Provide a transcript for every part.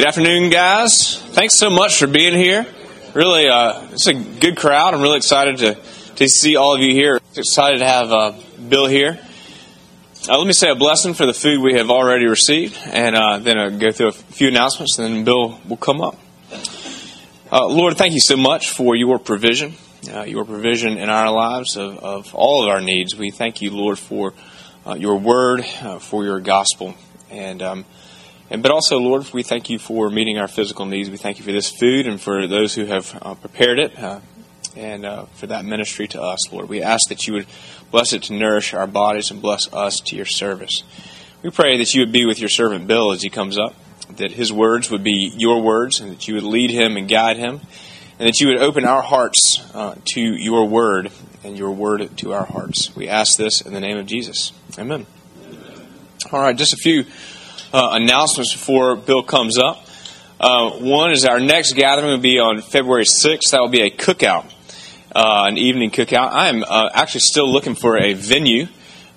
Good afternoon, guys. Thanks so much for being here. Really, uh, it's a good crowd. I'm really excited to, to see all of you here. Excited to have uh, Bill here. Uh, let me say a blessing for the food we have already received, and uh, then I'll go through a few announcements, and then Bill will come up. Uh, Lord, thank you so much for your provision, uh, your provision in our lives of, of, all of our needs. We thank you, Lord, for your word, for your gospel, and um, and, but also, Lord, we thank you for meeting our physical needs. We thank you for this food and for those who have uh, prepared it uh, and uh, for that ministry to us, Lord. We ask that you would bless it to nourish our bodies and bless us to your service. We pray that you would be with your servant Bill as he comes up, that his words would be your words, and that you would lead him and guide him, and that you would open our hearts uh, to your word and your word to our hearts. We ask this in the name of Jesus. Amen. All right, just a few uh, announcements before Bill comes up. Uh, one is our next gathering will be on February 6th. That will be a cookout, uh, an evening cookout. I am uh, actually still looking for a venue.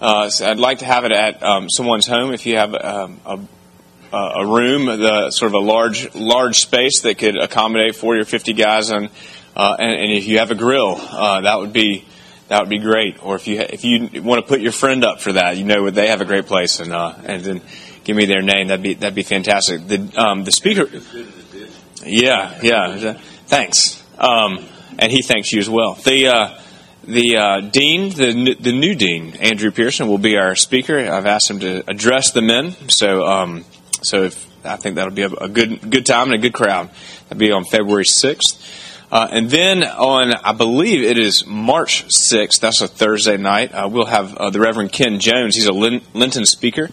Uh, so I'd like to have it at um, someone's home. If you have um, a, a room, the sort of a large large space that could accommodate 40 or 50 guys, and uh, and, and, if you have a grill, that would be that would be great. Or if you if you want to put your friend up for that, you know they have a great place, and and then give me their name. That'd be that'd be fantastic. The um, the speaker. Yeah, yeah. Thanks. Um, and he thanks you as well. The uh, the uh, dean, the the new dean, Andrew Pearson, will be our speaker. I've asked him to address the men. So um, so if, I think that'll be a, a, good good time and a good crowd. That'll be on February sixth. Uh, and then on, I believe it is March 6th, that's a Thursday night, uh, we'll have uh, the Reverend Ken Jones. He's a Lenten speaker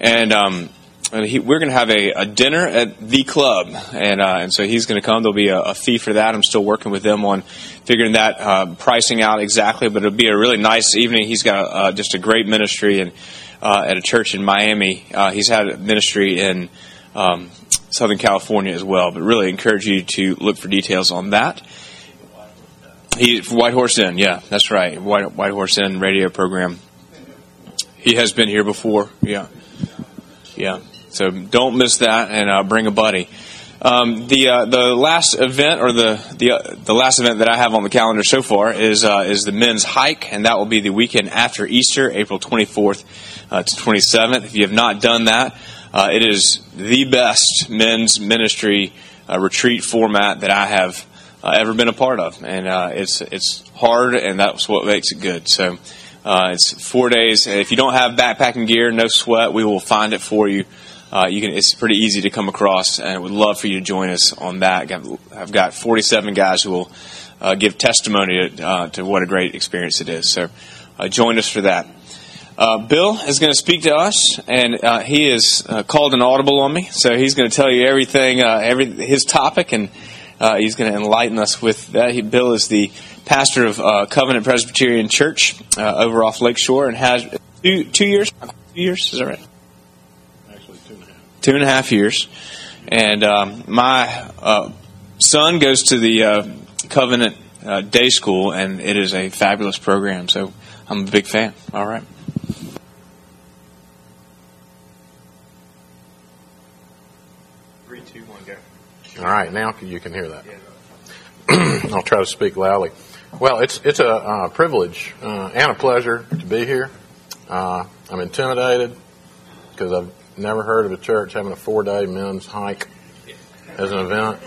and um, and he, we're going to have a, a, dinner at the club, and uh, and so he's going to come. There'll be a, a, fee for that. I'm still working with them on figuring that uh, pricing out exactly, but it'll be a really nice evening. He's got uh, just a great ministry and uh, at a church in Miami. Uh, he's had a ministry in um, Southern California as well. But really encourage you to look for details on that. He White Horse Inn, yeah, that's right. White White Horse Inn radio program. He has been here before, yeah. Yeah. So don't miss that, and uh, bring a buddy. Um, the uh, the last event or the the uh, the last event that I have on the calendar so far is uh, is the men's hike, and that will be the weekend after Easter, April 24th uh, to 27th. If you have not done that, uh, it is the best men's ministry retreat format that I have ever been a part of, and it's it's hard, and that's what makes it good. So. Uh, it's four days. If you don't have backpacking gear, no sweat. We will find it for you. Uh, you can. It's pretty easy to come across, and I would love for you to join us on that. I've got 47 guys who will uh, give testimony to, uh, to, what a great experience it is. So uh, join us for that. Uh, Bill is going to speak to us, and he has called an audible on me. So he's going to tell you everything, every his topic, and he's going to enlighten us with that. He, Bill is the pastor of uh, Covenant Presbyterian Church uh, over off Lakeshore, and has two, two years. Two years is that right? Actually, two and a half. Two and a half years, and um, my uh, son goes to the uh, Covenant uh, Day School, and it is a fabulous program. So I'm a big fan. All right. Three, two, one, go. All right, now you can hear that. I'll try to speak loudly. Well, it's it's a uh, privilege uh, and a pleasure to be here. Uh, I'm intimidated because I've never heard of a church having a four-day men's hike as an event,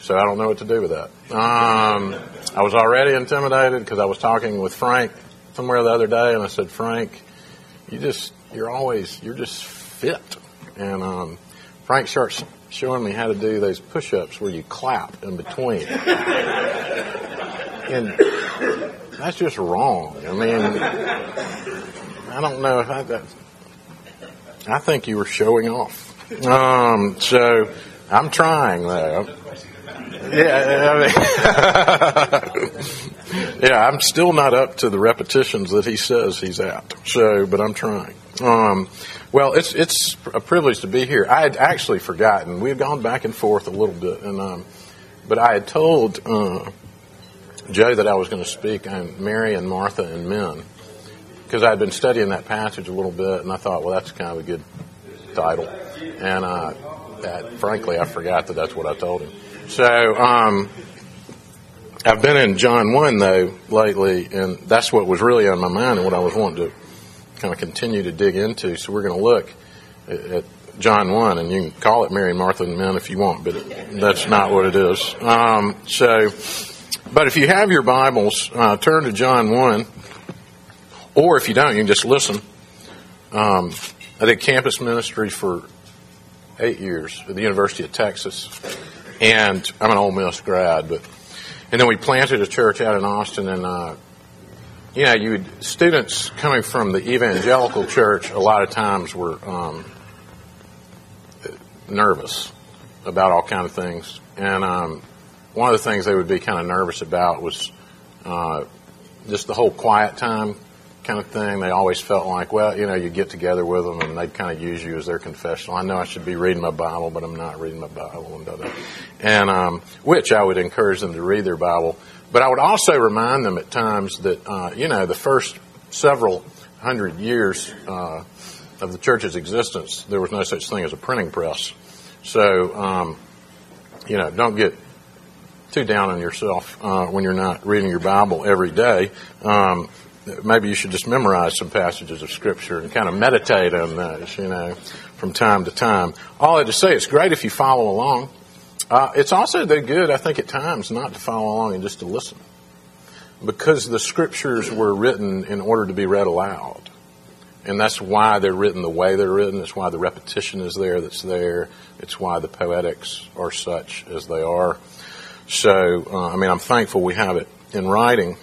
so I don't know what to do with that. Um, I was already intimidated because I was talking with Frank somewhere the other day, and I said, Frank, you just you're always you're just fit, and um, Frank starts showing me how to do those push-ups where you clap in between. and that's just wrong. I mean, I don't know if I, that, I think you were showing off. Um, so I'm trying though. Yeah, I mean, yeah, I'm still not up to the repetitions that he says he's at. So, but I'm trying. Um, well, it's it's a privilege to be here. I had actually forgotten. We had gone back and forth a little bit, and um, but I had told uh, Joe that I was going to speak on Mary and Martha and men because I had been studying that passage a little bit, and I thought, well, that's kind of a good title, and uh, that, frankly, I forgot that that's what I told him. So um, I've been in John one though lately, and that's what was really on my mind and what I was wanting to kind of continue to dig into. So we're going to look at, John 1, and you can call it Mary, Martha, and men if you want, but that's not what it is. Um, so, but if you have your Bibles, uh, turn to John 1, or if you don't, you can just listen. Um, I did campus ministry for eight years at the University of Texas, and I'm an Ole Miss grad, but and then we planted a church out in Austin, and uh, you know, you students coming from the evangelical church a lot of times were um, nervous about all kind of things, and um, one of the things they would be kind of nervous about was uh, just the whole quiet time kind of thing. They always felt like, well, you know, you get together with them and they'd kind of use you as their confessional. I know I should be reading my Bible, but I'm not reading my Bible and da And um, which I would encourage them to read their Bible, but I would also remind them at times that uh, you know the first several hundred years uh, of the church's existence, there was no such thing as a printing press. So, um, you know, don't get too down on yourself uh, when you're not reading your Bible every day. Um, maybe you should just memorize some passages of Scripture and kind of meditate on those, you know, from time to time. All I to say, it's great if you follow along. Uh, it's also good, I think, at times not to follow along and just to listen. Because the Scriptures were written in order to be read aloud. And that's why they're written the way they're written. It's why the repetition is there that's there. It's why the poetics are such as they are. So, uh, I mean, I'm thankful we have it in writing.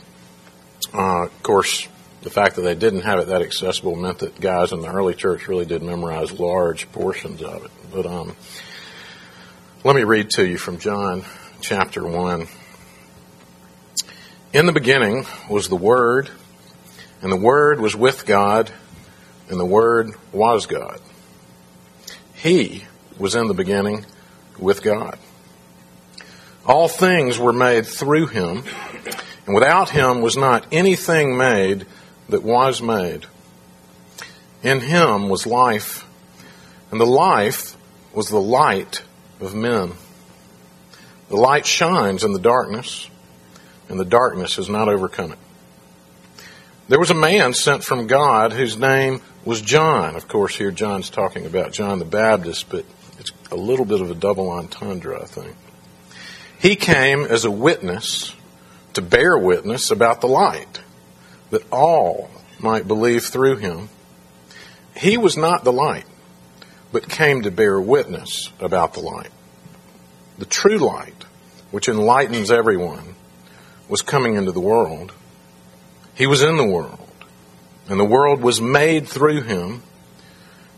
Uh, of course, the fact that they didn't have it that accessible meant that guys in the early church really did memorize large portions of it. But um, let me read to you from John chapter 1. In the beginning was the Word, and the Word was with God, and the Word was God. He was in the beginning with God. All things were made through him, and without him was not anything made that was made. In him was life, and the life was the light of men. The light shines in the darkness, and the darkness has not overcome it. There was a man sent from God whose name was John. Of course, here John's talking about John the Baptist, but it's a little bit of a double entendre, I think. He came as a witness to bear witness about the light, that all might believe through him. He was not the light, but came to bear witness about the light. The true light, which enlightens everyone, was coming into the world. He was in the world, and the world was made through him,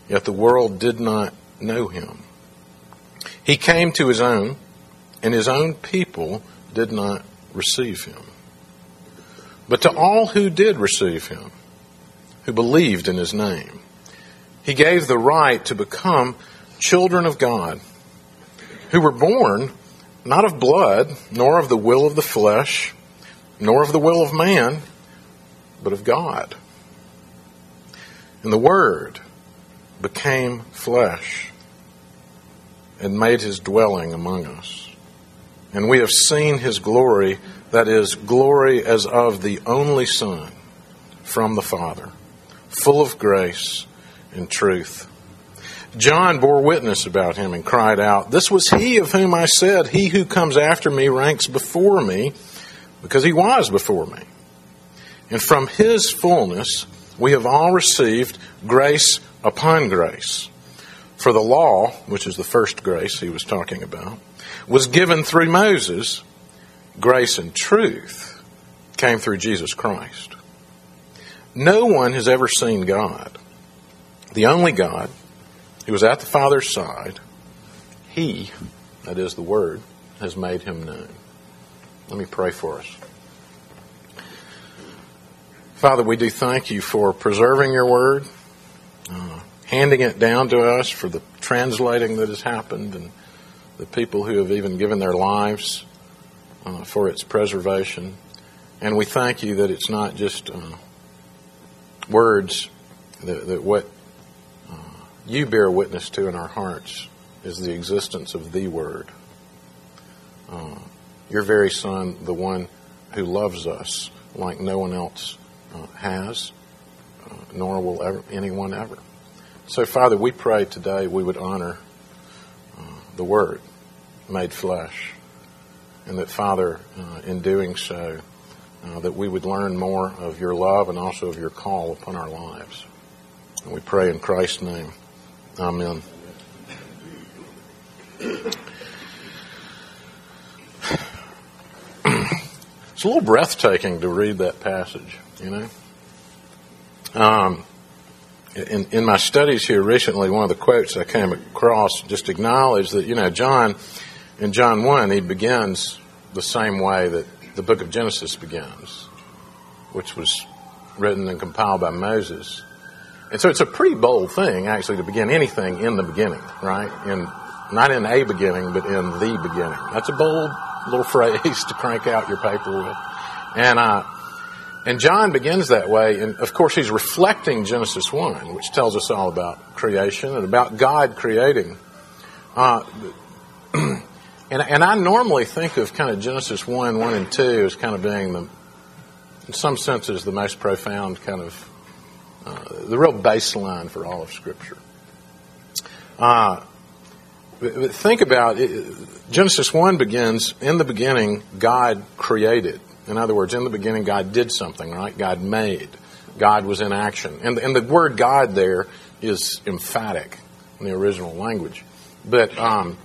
yet the world did not know him. He came to his own and his own people did not receive him. But to all who did receive him, who believed in his name, he gave the right to become children of God, who were born not of blood, nor of the will of the flesh, nor of the will of man, but of God. And the Word became flesh and made his dwelling among us and we have seen his glory, that is, glory as of the only Son from the Father, full of grace and truth. John bore witness about him and cried out, This was he of whom I said, He who comes after me ranks before me, because he was before me. And from his fullness we have all received grace upon grace. For the law, which is the first grace he was talking about, was given through Moses, grace and truth came through Jesus Christ. No one has ever seen God. The only God who was at the Father's side, He, that is the Word, has made him known. Let me pray for us. Father, we do thank you for preserving your Word, uh, handing it down to us for the translating that has happened, and the people who have even given their lives uh, for its preservation. And we thank you that it's not just uh, words, that, that what you bear witness to in our hearts is the existence of the Word. Uh, your very Son, the one who loves us like no one else uh, has, uh, nor will ever, anyone ever. So, Father, we pray today we would honor uh, the Word made flesh, and that, Father, uh, in doing so, uh, that we would learn more of your love and also of your call upon our lives. And we pray in Christ's name. Amen. It's a little breathtaking to read that passage, you know. Um, in, in my studies here recently, one of the quotes I came across just acknowledged that, you know, John, in John 1, he begins the same way that the book of Genesis begins, which was written and compiled by Moses. And so it's a pretty bold thing, actually, to begin anything in the beginning, right? In, not in a beginning, but in the beginning. That's a bold little phrase to crank out your paper with. And, uh, and John begins that way, and of course he's reflecting Genesis 1, which tells us all about creation and about God creating. Uh, and, and I normally think of kind of Genesis 1, 1 and 2 as kind of being the, in some senses, the most profound kind of, the real baseline for all of Scripture. Uh, think about it. Genesis 1 begins, in the beginning, God created. In other words, in the beginning, God did something, right? God made. God was in action. And, and the word God there is emphatic in the original language. But um,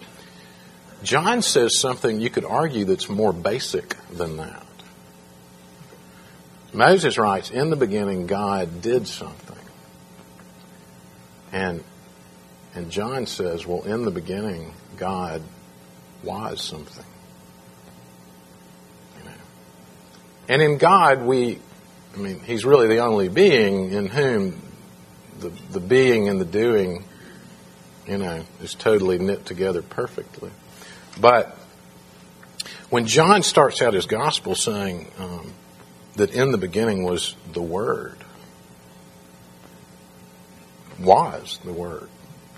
John says something you could argue that's more basic than that. Moses writes, In the beginning, God did something. And, and John says, Well, in the beginning, God was something. And in God, we, I mean, He's really the only being in whom the, the being and the doing, you know, is totally knit together perfectly. But when John starts out his gospel saying um, that in the beginning was the Word, was the Word,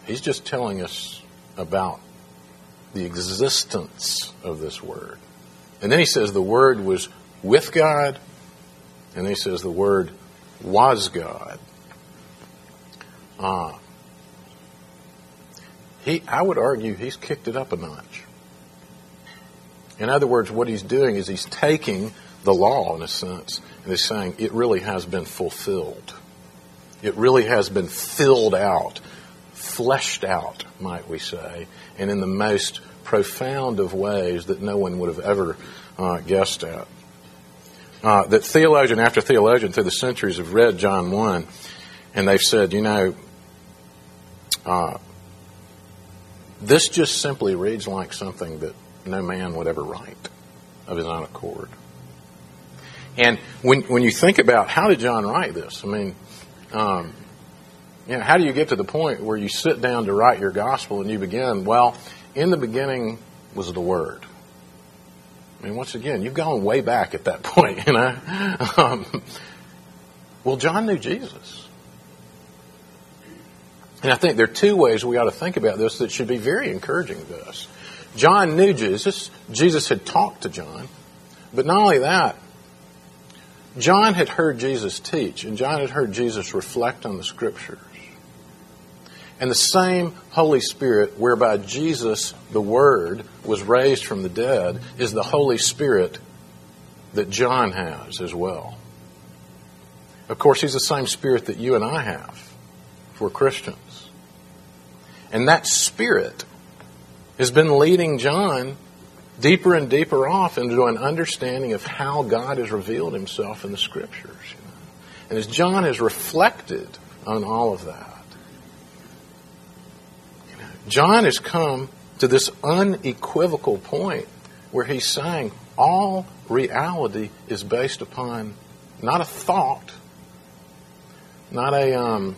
he's just telling us about the existence of this Word. And then he says the Word was with God, and then he says the Word was God. Uh, he, I would argue he's kicked it up a notch. In other words, what he's doing is he's taking the law, in a sense, and he's saying it really has been fulfilled. It really has been filled out, fleshed out, might we say, and in the most profound of ways that no one would have ever uh, guessed at uh, that theologian after theologian through the centuries have read John 1 and they've said, you know, uh, this just simply reads like something that no man would ever write of his own accord. And when, when you think about how did John write this, I mean, um, you know, how do you get to the point where you sit down to write your gospel and you begin, well, in the beginning was the Word. I mean, once again, you've gone way back at that point, you know. Um, well, John knew Jesus. And I think there are two ways we ought to think about this that should be very encouraging to us. John knew Jesus. Jesus had talked to John. But not only that, John had heard Jesus teach, and John had heard Jesus reflect on the Scriptures. And the same Holy Spirit whereby Jesus, the Word, was raised from the dead is the Holy Spirit that John has as well. Of course, he's the same Spirit that you and I have for Christians. And that Spirit has been leading John deeper and deeper off into an understanding of how God has revealed himself in the Scriptures. And as John has reflected on all of that, John has come to this unequivocal point where he's saying all reality is based upon not a thought, not a, um,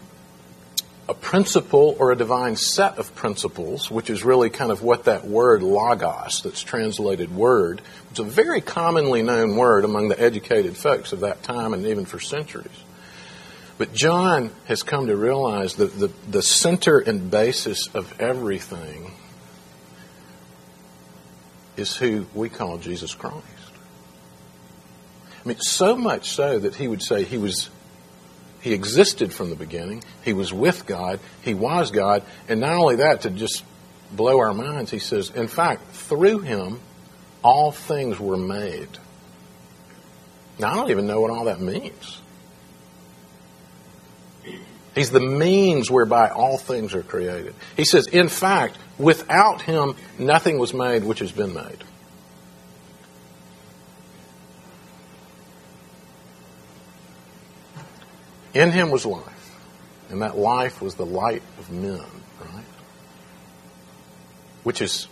a principle or a divine set of principles, which is really kind of what that word logos, that's translated word, it's a very commonly known word among the educated folks of that time and even for centuries. But John has come to realize that the, the center and basis of everything is who we call Jesus Christ. I mean, so much so that he would say he was he existed from the beginning, he was with God, he was God, and not only that, to just blow our minds, he says, in fact, through him all things were made. Now I don't even know what all that means. He's the means whereby all things are created. He says, in fact, without him, nothing was made which has been made. In him was life, and that life was the light of men, right? Which is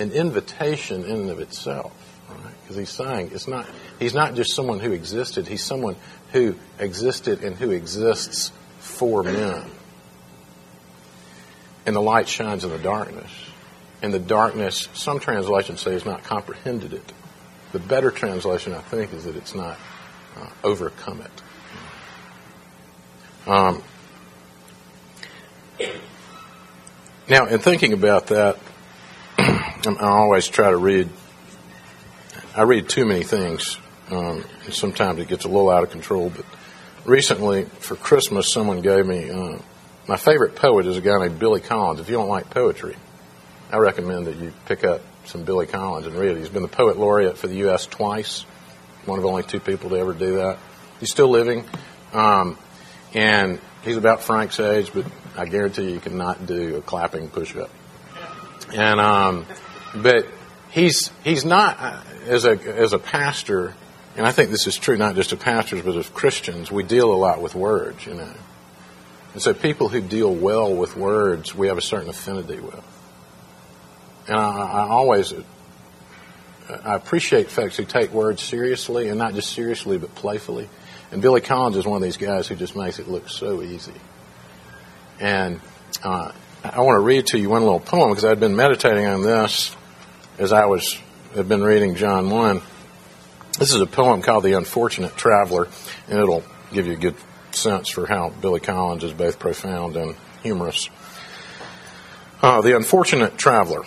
an invitation in and of itself, right? Because he's saying it's not he's not just someone who existed, he's someone who existed and who exists for men. And the light shines in the darkness. And the darkness, some translations say, has not comprehended it. The better translation, I think, is that it's not uh, overcome it. Um, now, in thinking about that, I always try to read. I read too many things. Um, sometimes it gets a little out of control. But recently, for Christmas, someone gave me uh, my favorite poet is a guy named Billy Collins. If you don't like poetry, I recommend that you pick up some Billy Collins and read it. He's been the poet laureate for the U.S. twice. One of only two people to ever do that. He's still living. Um, and he's about Frank's age, but I guarantee you, you cannot do a clapping push-up. And um, but he's he's not uh, as a as a pastor, and I think this is true not just of pastors but of Christians. We deal a lot with words, you know, and so people who deal well with words, we have a certain affinity with. And I, I always I appreciate folks who take words seriously, and not just seriously but playfully. And Billy Collins is one of these guys who just makes it look so easy. And uh, I want to read to you one little poem because I'd been meditating on this as I was had been reading John one. This is a poem called "The Unfortunate Traveler," and it'll give you a good sense for how Billy Collins is both profound and humorous. Uh, the Unfortunate Traveler.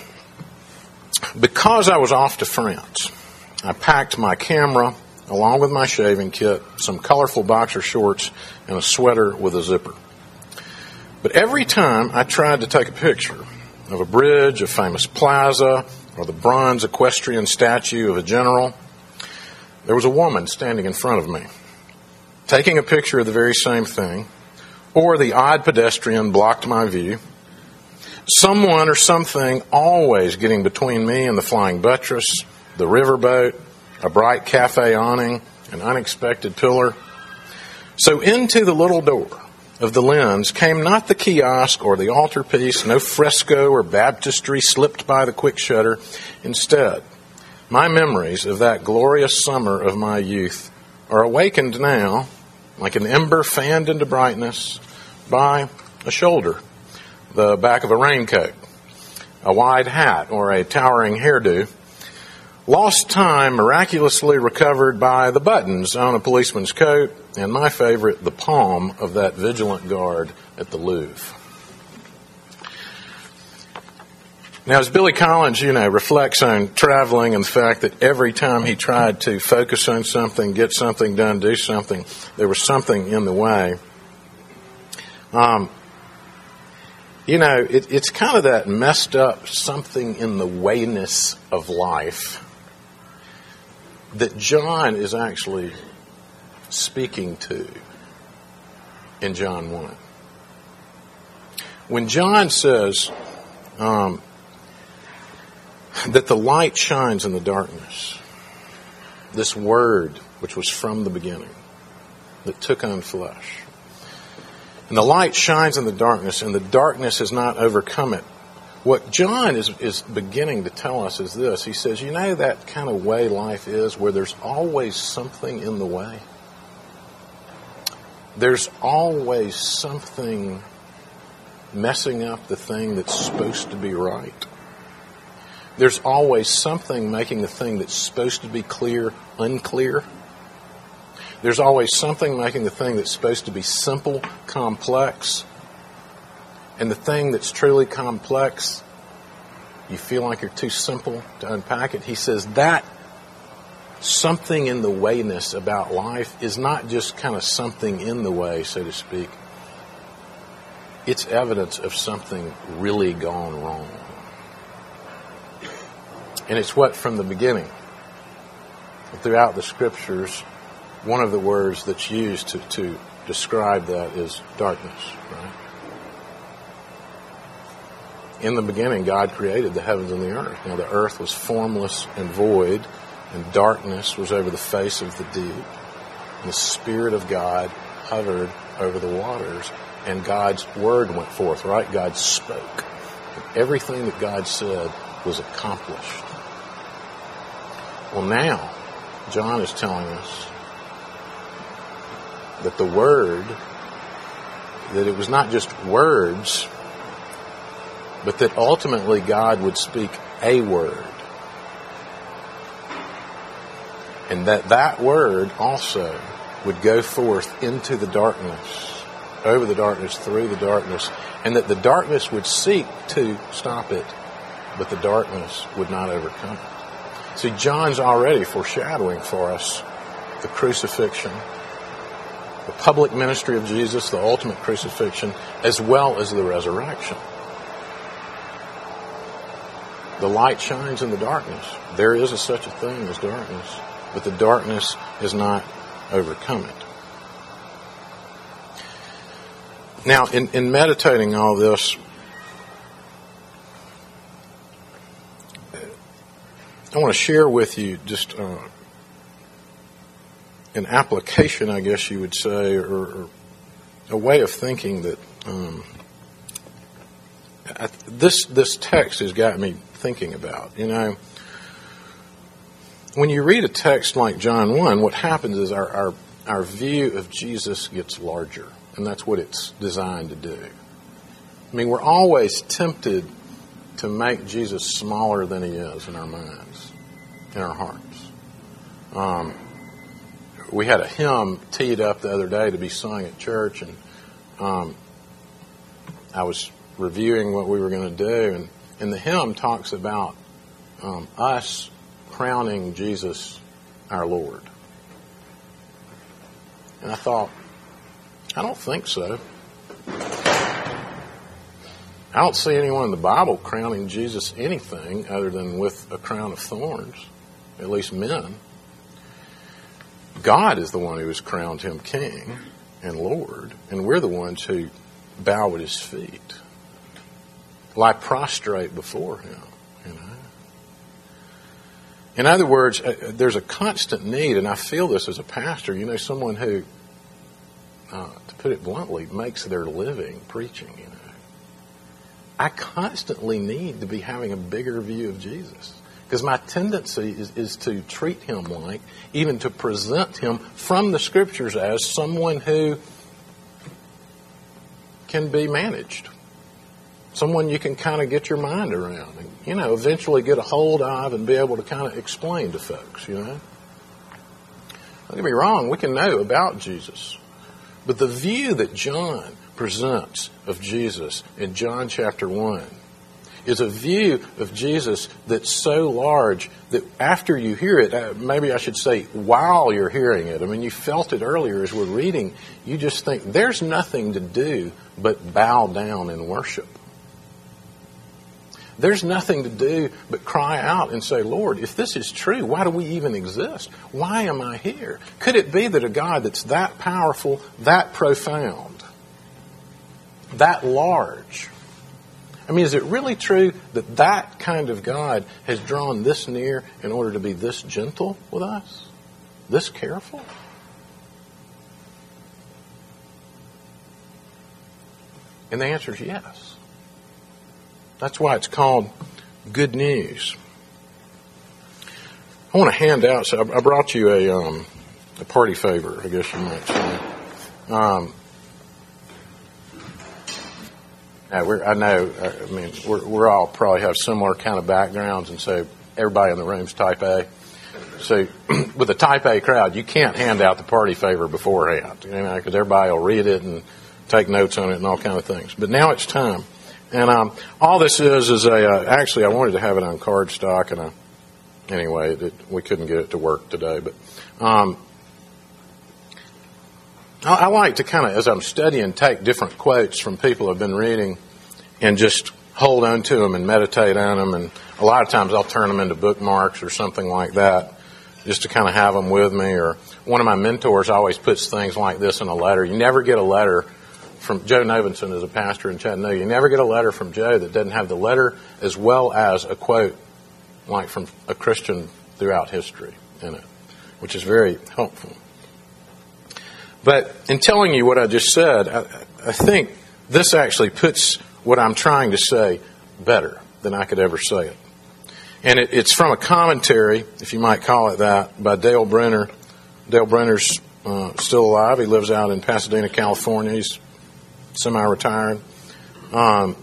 Because I was off to France, I packed my camera along with my shaving kit, some colorful boxer shorts, and a sweater with a zipper. But every time I tried to take a picture of a bridge, a famous plaza, or the bronze equestrian statue of a general, there was a woman standing in front of me, taking a picture of the very same thing, or the odd pedestrian blocked my view. Someone or something always getting between me and the flying buttress, the riverboat, a bright cafe awning, an unexpected pillar. So into the little door of the lens came not the kiosk or the altarpiece, no fresco or baptistry slipped by the quick shutter. Instead, my memories of that glorious summer of my youth are awakened now, like an ember fanned into brightness, by a shoulder, the back of a raincoat, a wide hat, or a towering hairdo, Lost time miraculously recovered by the buttons on a policeman's coat, and my favorite, the palm of that vigilant guard at the Louvre. Now, as Billy Collins, you know, reflects on traveling and the fact that every time he tried to focus on something, get something done, do something, there was something in the way. Um, you know, it, it's kind of that messed up something in the wayness of life that John is actually speaking to in John 1. When John says um, that the light shines in the darkness, this word, which was from the beginning, that took on flesh, and the light shines in the darkness, and the darkness has not overcome it. What John is, is beginning to tell us is this. He says, You know that kind of way life is where there's always something in the way? There's always something messing up the thing that's supposed to be right. There's always something making the thing that's supposed to be clear unclear. There's always something making the thing that's supposed to be simple complex. And the thing that's truly complex, you feel like you're too simple to unpack it. He says that something in the wayness about life is not just kind of something in the way, so to speak. It's evidence of something really gone wrong. And it's what from the beginning, throughout the scriptures, one of the words that's used to, to describe that is darkness, right? In the beginning, God created the heavens and the earth. Now, the earth was formless and void, and darkness was over the face of the deep. And the Spirit of God hovered over the waters, and God's word went forth, right? God spoke. And everything that God said was accomplished. Well, now, John is telling us that the word, that it was not just words, but that ultimately God would speak a word. And that that word also would go forth into the darkness, over the darkness, through the darkness, and that the darkness would seek to stop it, but the darkness would not overcome it. See, John's already foreshadowing for us the crucifixion, the public ministry of Jesus, the ultimate crucifixion, as well as the resurrection. The light shines in the darkness. There is a such a thing as darkness, but the darkness has not overcome it. Now, in, in meditating all this, I want to share with you just uh, an application, I guess you would say, or, or a way of thinking that um, I, this this text has got me thinking about. You know, when you read a text like John one, what happens is our our, our view of Jesus gets larger, and that's what it's designed to do. I mean, we're always tempted to make Jesus smaller than he is in our minds, in our hearts. Um, we had a hymn teed up the other day to be sung at church, and um, I was reviewing what we were going to do, and, and the hymn talks about um, us crowning Jesus our Lord. And I thought, I don't think so. I don't see anyone in the Bible crowning Jesus anything other than with a crown of thorns, at least men. God is the one who has crowned him king and Lord, and we're the ones who bow at his feet, lie prostrate before him. You know. In other words, uh, there's a constant need, and I feel this as a pastor. You know, someone who, uh, to put it bluntly, makes their living preaching. You know, I constantly need to be having a bigger view of Jesus. Because my tendency is, is to treat him like, even to present him from the scriptures as someone who can be managed. Someone you can kind of get your mind around and, you know, eventually get a hold of and be able to kind of explain to folks, you know. Don't get me wrong, we can know about Jesus. But the view that John presents of Jesus in John chapter 1 is a view of Jesus that's so large that after you hear it, uh, maybe I should say while you're hearing it, I mean, you felt it earlier as we're reading, you just think there's nothing to do but bow down and worship. There's nothing to do but cry out and say, Lord, if this is true, why do we even exist? Why am I here? Could it be that a God that's that powerful, that profound, that large, I mean, is it really true that that kind of God has drawn this near in order to be this gentle with us? This careful? And the answer is yes. That's why it's called good news. I want to hand out, so I brought you a, um, a party favor, I guess you might say. Um, I know, I mean, we're, we're all probably have similar kind of backgrounds, and so everybody in the room's type A. So with a type A crowd, you can't hand out the party favor beforehand, you know, because everybody will read it and take notes on it and all kind of things. But now it's time. And um, all this is is a uh, actually I wanted to have it on cardstock and a, anyway it, we couldn't get it to work today. But um, I, I like to kind of as I'm studying take different quotes from people I've been reading and just hold on to them and meditate on them. And a lot of times I'll turn them into bookmarks or something like that just to kind of have them with me. Or one of my mentors always puts things like this in a letter. You never get a letter from Joe Novenson is a pastor in Chattanooga. You never get a letter from Joe that doesn't have the letter as well as a quote like from a Christian throughout history in it, which is very helpful. But in telling you what I just said, I, I think this actually puts what I'm trying to say better than I could ever say it. And it, it's from a commentary, if you might call it that, by Dale Bruner. Dale Bruner's uh, still alive. He lives out in Pasadena, California. He's semi-retired. Um,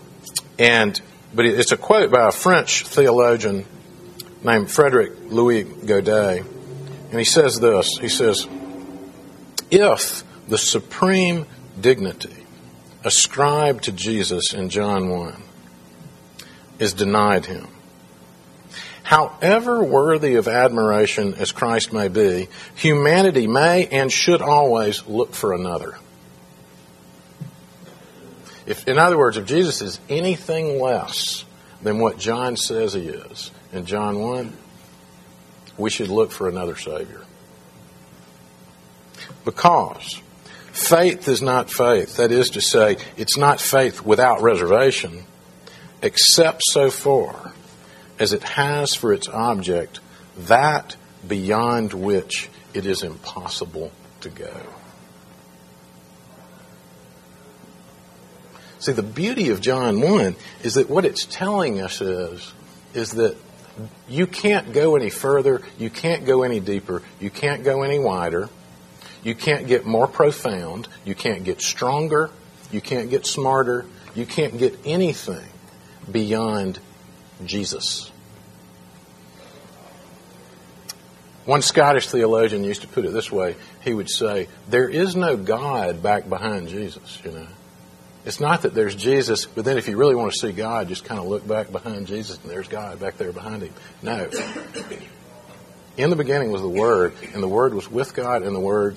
and but it's a quote by a French theologian named Frederick Louis Godet, and he says this. He says, "If the supreme dignity ascribed to Jesus in John one is denied him." However worthy of admiration as Christ may be, humanity may and should always look for another. If, in other words, if Jesus is anything less than what John says he is in John 1, we should look for another Savior. Because faith is not faith. That is to say, it's not faith without reservation, except so far as it has for its object that beyond which it is impossible to go. See, the beauty of John 1 is that what it's telling us is, is that you can't go any further, you can't go any deeper, you can't go any wider, you can't get more profound, you can't get stronger, you can't get smarter, you can't get anything beyond Jesus. One Scottish theologian used to put it this way. He would say, There is no God back behind Jesus, you know. It's not that there's Jesus, but then if you really want to see God, just kind of look back behind Jesus and there's God back there behind him. No. In the beginning was the Word, and the Word was with God, and the Word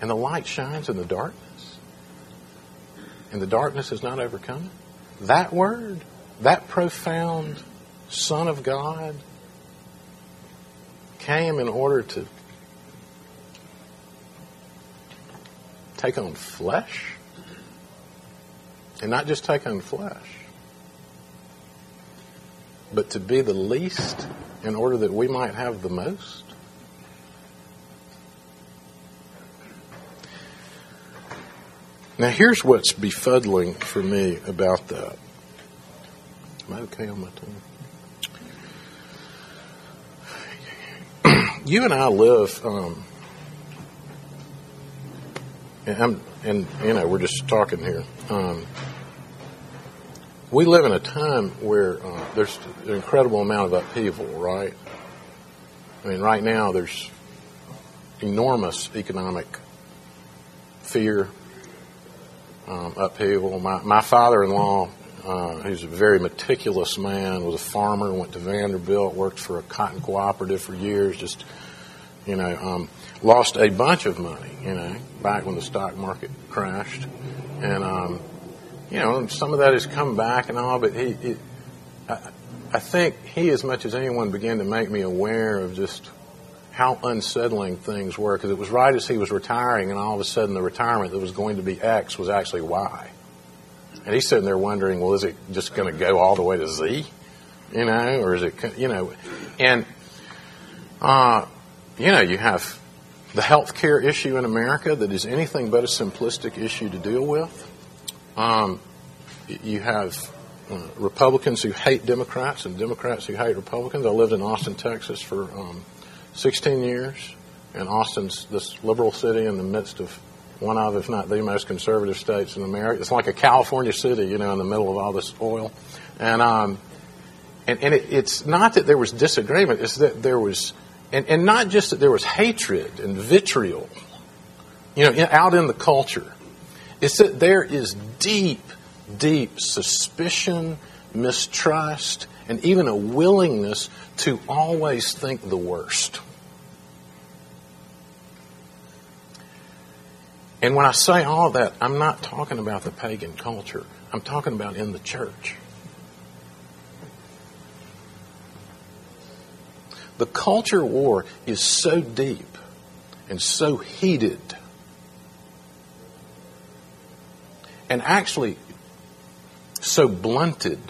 And the light shines in the darkness. And the darkness is not overcome. That word, that profound Son of God, came in order to take on flesh. And not just take on flesh, but to be the least in order that we might have the most. Now, here's what's befuddling for me about that. Am I okay on my tongue? You and I live, um, and, I'm, and you know, we're just talking here. Um, we live in a time where uh, there's an incredible amount of upheaval, right? I mean, right now there's enormous economic fear, um, upheaval. My, my father-in-law, uh, who's a very meticulous man, was a farmer, went to Vanderbilt, worked for a cotton cooperative for years, just you know, um, lost a bunch of money, you know, back when the stock market crashed. And, um, you know, some of that has come back and all, but he, he I, I think he, as much as anyone, began to make me aware of just how unsettling things were because it was right as he was retiring, and all of a sudden the retirement that was going to be X was actually Y. And he's sitting there wondering, well, is it just going to go all the way to Z? You know, or is it, you know, and, uh, you know, you have the health care issue in America that is anything but a simplistic issue to deal with. Um, you have uh, Republicans who hate Democrats and Democrats who hate Republicans. I lived in Austin, Texas for um, 16 years, and Austin's this liberal city in the midst of one of, if not the most conservative states in America. It's like a California city, you know, in the middle of all this oil. And, um, and, and it, it's not that there was disagreement, it's that there was, and, and not just that there was hatred and vitriol, you know, in, out in the culture. It's that there is deep, deep suspicion, mistrust, and even a willingness to always think the worst. And when I say all that, I'm not talking about the pagan culture. I'm talking about in the church. The culture war is so deep and so heated. And actually so blunted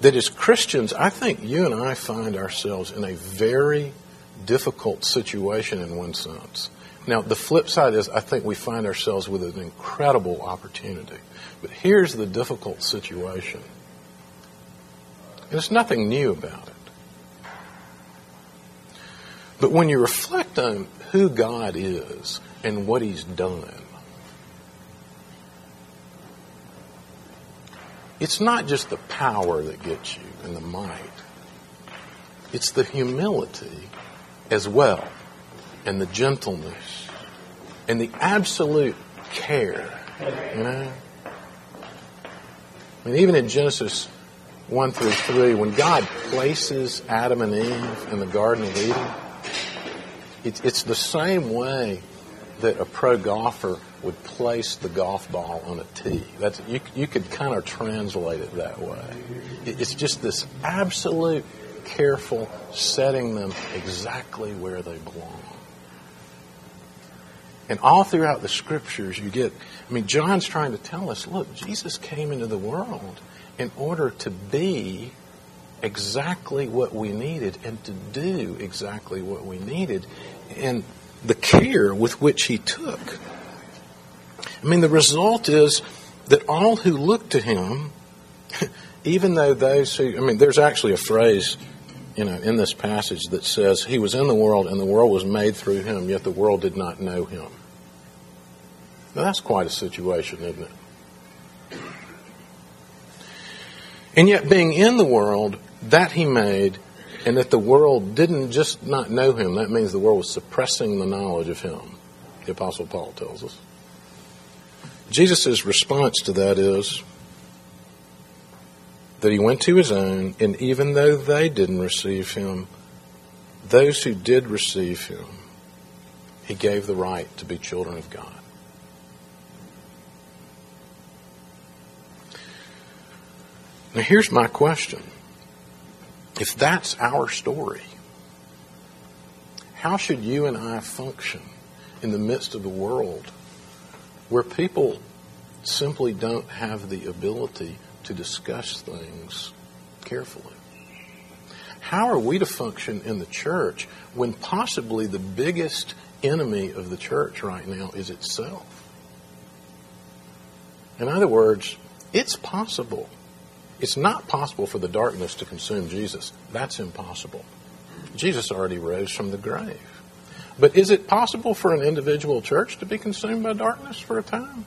that as Christians, I think you and I find ourselves in a very difficult situation in one sense. Now, the flip side is I think we find ourselves with an incredible opportunity. But here's the difficult situation. There's nothing new about it. But when you reflect on who God is and what He's done, it's not just the power that gets you and the might, it's the humility as well and the gentleness and the absolute care. You know? I mean, even in Genesis 1 through 3, when God places Adam and Eve in the Garden of Eden, it's, it's the same way that a pro golfer would place the golf ball on a tee. That's, you, you could kind of translate it that way. It, it's just this absolute careful setting them exactly where they belong. And all throughout the scriptures, you get, I mean, John's trying to tell us look, Jesus came into the world in order to be exactly what we needed and to do exactly what we needed. And the care with which he took. I mean, the result is that all who look to him, even though those who, I mean, there's actually a phrase, you know, in this passage that says, He was in the world and the world was made through him, yet the world did not know him. Now, that's quite a situation, isn't it? And yet, being in the world, that he made, and that the world didn't just not know him, that means the world was suppressing the knowledge of him, the Apostle Paul tells us. Jesus' response to that is that he went to his own, and even though they didn't receive him, those who did receive him, he gave the right to be children of God. Now, here's my question. If that's our story, how should you and I function in the midst of a world where people simply don't have the ability to discuss things carefully? How are we to function in the church when possibly the biggest enemy of the church right now is itself? In other words, it's possible it's not possible for the darkness to consume Jesus. That's impossible. Jesus already rose from the grave. But is it possible for an individual church to be consumed by darkness for a time?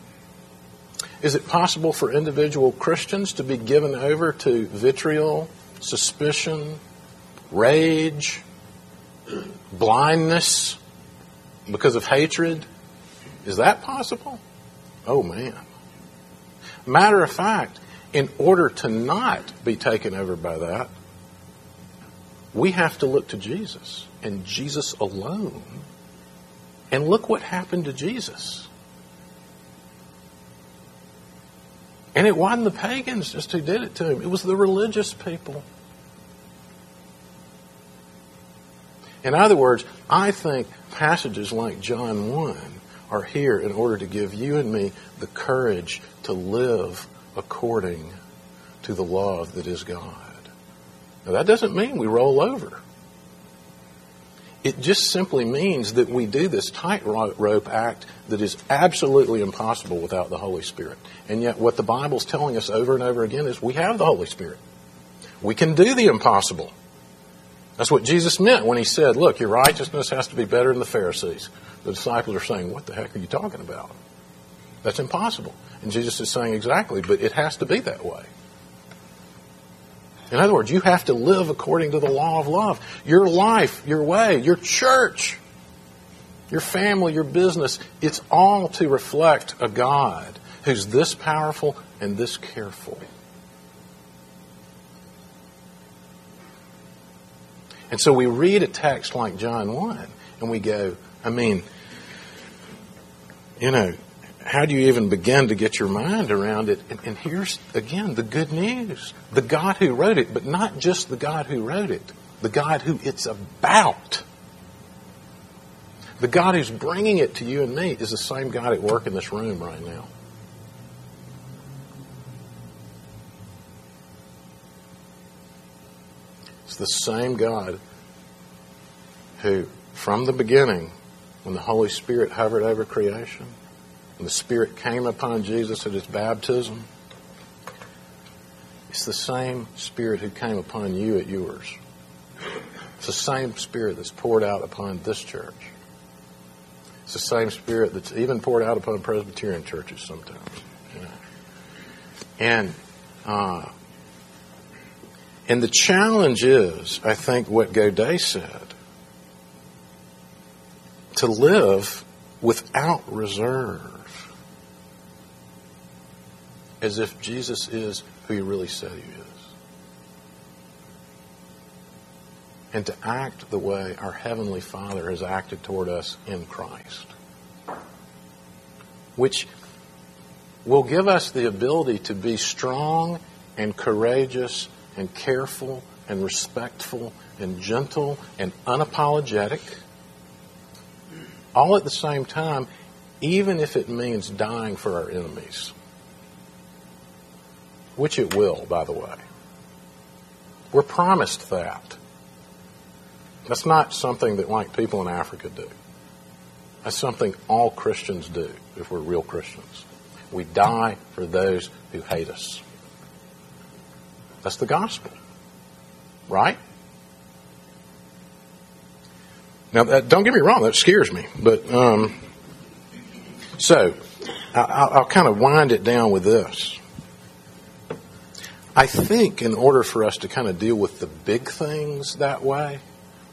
Is it possible for individual Christians to be given over to vitriol, suspicion, rage, blindness because of hatred? Is that possible? Oh man. Matter of fact, in order to not be taken over by that, we have to look to Jesus and Jesus alone. And look what happened to Jesus. And it wasn't the pagans just who did it to him, it was the religious people. In other words, I think passages like John 1 are here in order to give you and me the courage to live according to the love that is God. Now, that doesn't mean we roll over. It just simply means that we do this tightrope act that is absolutely impossible without the Holy Spirit. And yet, what the Bible's telling us over and over again is we have the Holy Spirit. We can do the impossible. That's what Jesus meant when he said, Look, your righteousness has to be better than the Pharisees. The disciples are saying, What the heck are you talking about? That's impossible. And Jesus is saying, Exactly, but it has to be that way. In other words, you have to live according to the law of love. Your life, your way, your church, your family, your business, it's all to reflect a God who's this powerful and this careful. And so we read a text like John 1 and we go, I mean, you know, how do you even begin to get your mind around it? And, and, here's, again, the good news. The God who wrote it, but not just the God who wrote it, the God who it's about. The God who's bringing it to you and me is the same God at work in this room right now. It's the same God who, from the beginning, when the Holy Spirit hovered over creation, the Spirit came upon Jesus at his baptism, it's the same Spirit who came upon you at yours. It's the same Spirit that's poured out upon this church. It's the same Spirit that's even poured out upon Presbyterian churches sometimes. And uh, and the challenge is, I think, what Godet said to live without reserve as if Jesus is who he really said he is. And to act the way our Heavenly Father has acted toward us in Christ. Which will give us the ability to be strong and courageous and careful and respectful and gentle and unapologetic, all at the same time, even if it means dying for our enemies which it will, by the way. We're promised that. That's not something that like people in Africa do. That's something all Christians do if we're real Christians. We die for those who hate us. That's the gospel. Right? Now, that, don't get me wrong, that scares me. But, um, so, I, I'll kind of wind it down with this. I think in order for us to kind of deal with the big things that way,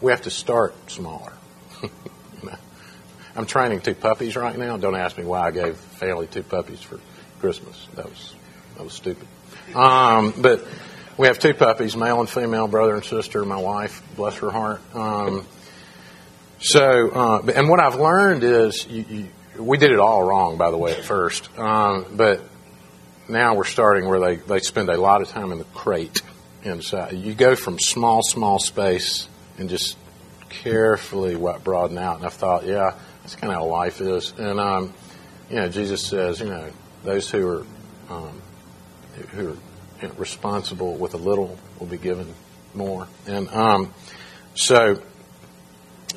we have to start smaller. I'm training two puppies right now. Don't ask me why I gave family two puppies for Christmas. That was that was stupid. Um, but we have two puppies, male and female, brother and sister. My wife, bless her heart. Um, so, uh, and what I've learned is, you, you, we did it all wrong, by the way, at first. Um, but now we're starting where they, they spend a lot of time in the crate inside. You go from small, small space and just carefully broaden out. And I thought, yeah, that's kind of how life is. And, um, you know, Jesus says, you know, those who are, um, who are responsible with a little will be given more. And um, so,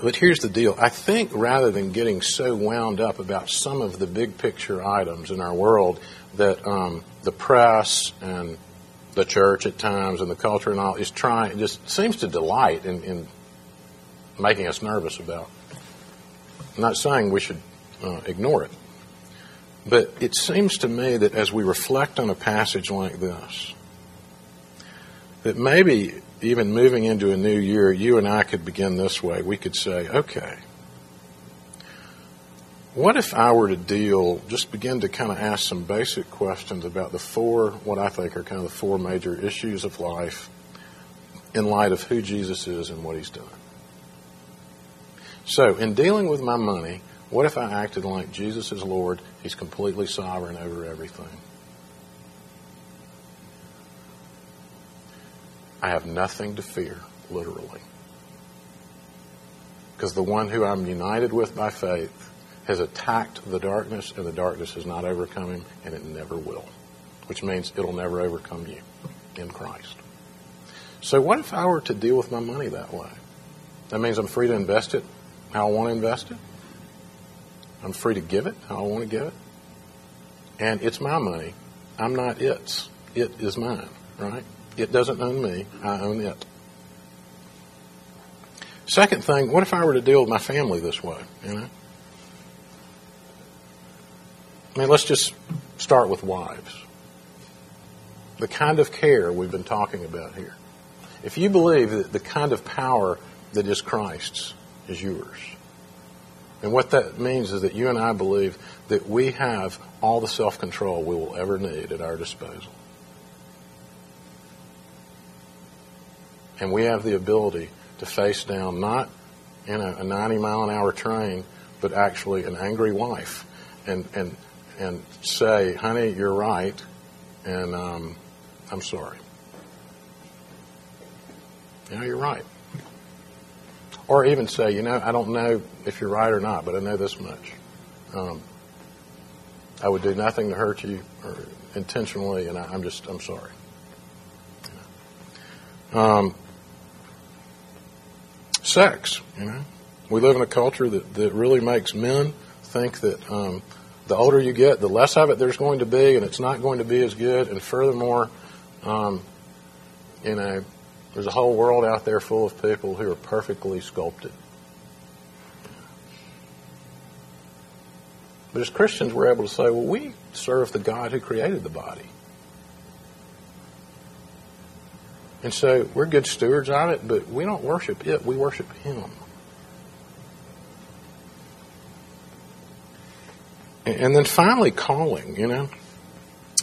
but here's the deal. I think rather than getting so wound up about some of the big picture items in our world, that um, the press and the church at times and the culture and all is trying, just seems to delight in, in making us nervous about. I'm not saying we should uh, ignore it, but it seems to me that as we reflect on a passage like this, that maybe even moving into a new year, you and I could begin this way. We could say, okay, what if I were to deal, just begin to kind of ask some basic questions about the four, what I think are kind of the four major issues of life in light of who Jesus is and what he's done? So, in dealing with my money, what if I acted like Jesus is Lord? He's completely sovereign over everything. I have nothing to fear, literally. Because the one who I'm united with by faith has attacked the darkness, and the darkness has not overcome him, and it never will. Which means it'll never overcome you in Christ. So, what if I were to deal with my money that way? That means I'm free to invest it how I want to invest it. I'm free to give it how I want to give it. And it's my money. I'm not its. It is mine, right? It doesn't own me. I own it. Second thing, what if I were to deal with my family this way? You know? I mean, let's just start with wives. The kind of care we've been talking about here. If you believe that the kind of power that is Christ's is yours, and what that means is that you and I believe that we have all the self control we will ever need at our disposal. And we have the ability to face down not in a, a 90 mile an hour train, but actually an angry wife and, and, and say, honey, you're right, and um, I'm sorry. You know, you're right. Or even say, you know, I don't know if you're right or not, but I know this much. Um, I would do nothing to hurt you or intentionally, and I, am just, I'm sorry. Um, sex, you know. We live in a culture that, that really makes men think that um, the older you get, the less of it there's going to be, and it's not going to be as good. And furthermore, um, you know, there's a whole world out there full of people who are perfectly sculpted. But as Christians, we're able to say, well, we serve the God who created the body. And so we're good stewards of it, but we don't worship it, we worship Him. And then finally, calling, you know.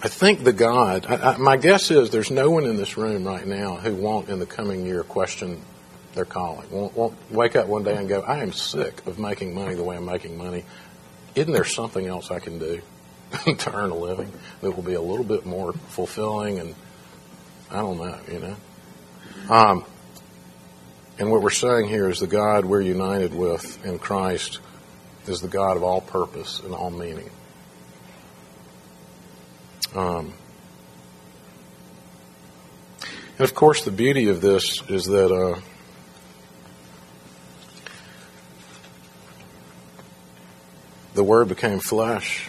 I think the God, I, I, my guess is there's no one in this room right now who won't in the coming year question their calling. Won't, won't wake up one day and go, I am sick of making money the way I'm making money. Isn't there something else I can do to earn a living that will be a little bit more fulfilling and I don't know, you know? Um, and what we're saying here is the God we're united with in Christ is the God of all purpose and all meaning. Um, and of course, the beauty of this is that uh, the Word became flesh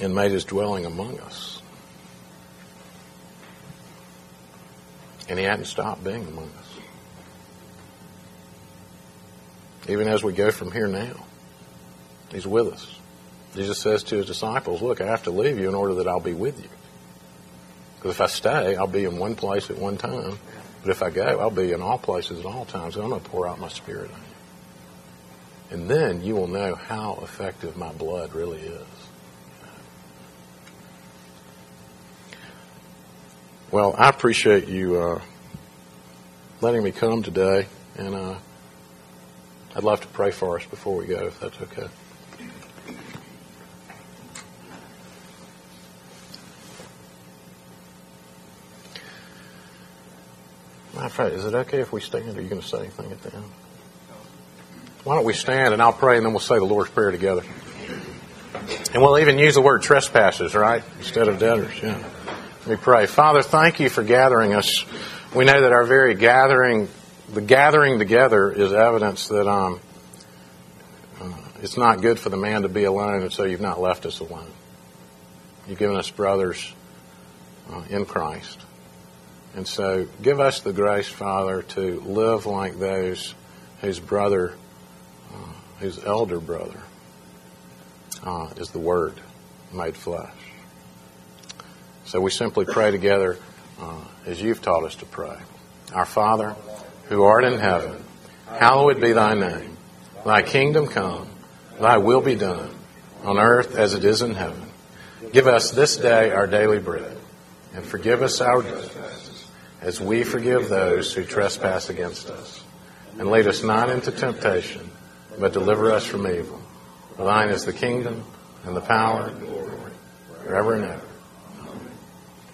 and made his dwelling among us. And he hadn't stopped being among us. Even as we go from here now, he's with us. Jesus says to his disciples, Look, I have to leave you in order that I'll be with you. Because if I stay, I'll be in one place at one time. But if I go, I'll be in all places at all times. And I'm going to pour out my spirit on you. And then you will know how effective my blood really is. Well, I appreciate you uh, letting me come today. And uh, I'd love to pray for us before we go, if that's okay. My friend, is it okay if we stand? Are you going to say anything at the end? Why don't we stand and I'll pray and then we'll say the Lord's Prayer together. And we'll even use the word trespasses, right? Instead of debtors. Yeah. Me pray. Father, thank you for gathering us. We know that our very gathering, the gathering together is evidence that um, uh, it's not good for the man to be alone, and so you've not left us alone. You've given us brothers uh, in Christ. And so give us the grace, Father, to live like those whose brother, uh, whose elder brother, uh, is the Word made flesh. So we simply pray together uh, as you've taught us to pray. Our Father, who art in heaven, hallowed be thy name. Thy kingdom come, thy will be done, on earth as it is in heaven. Give us this day our daily bread, and forgive us our debts as we forgive those who trespass against us. And lead us not into temptation, but deliver us from evil. For thine is the kingdom, and the power, and the glory, forever and ever.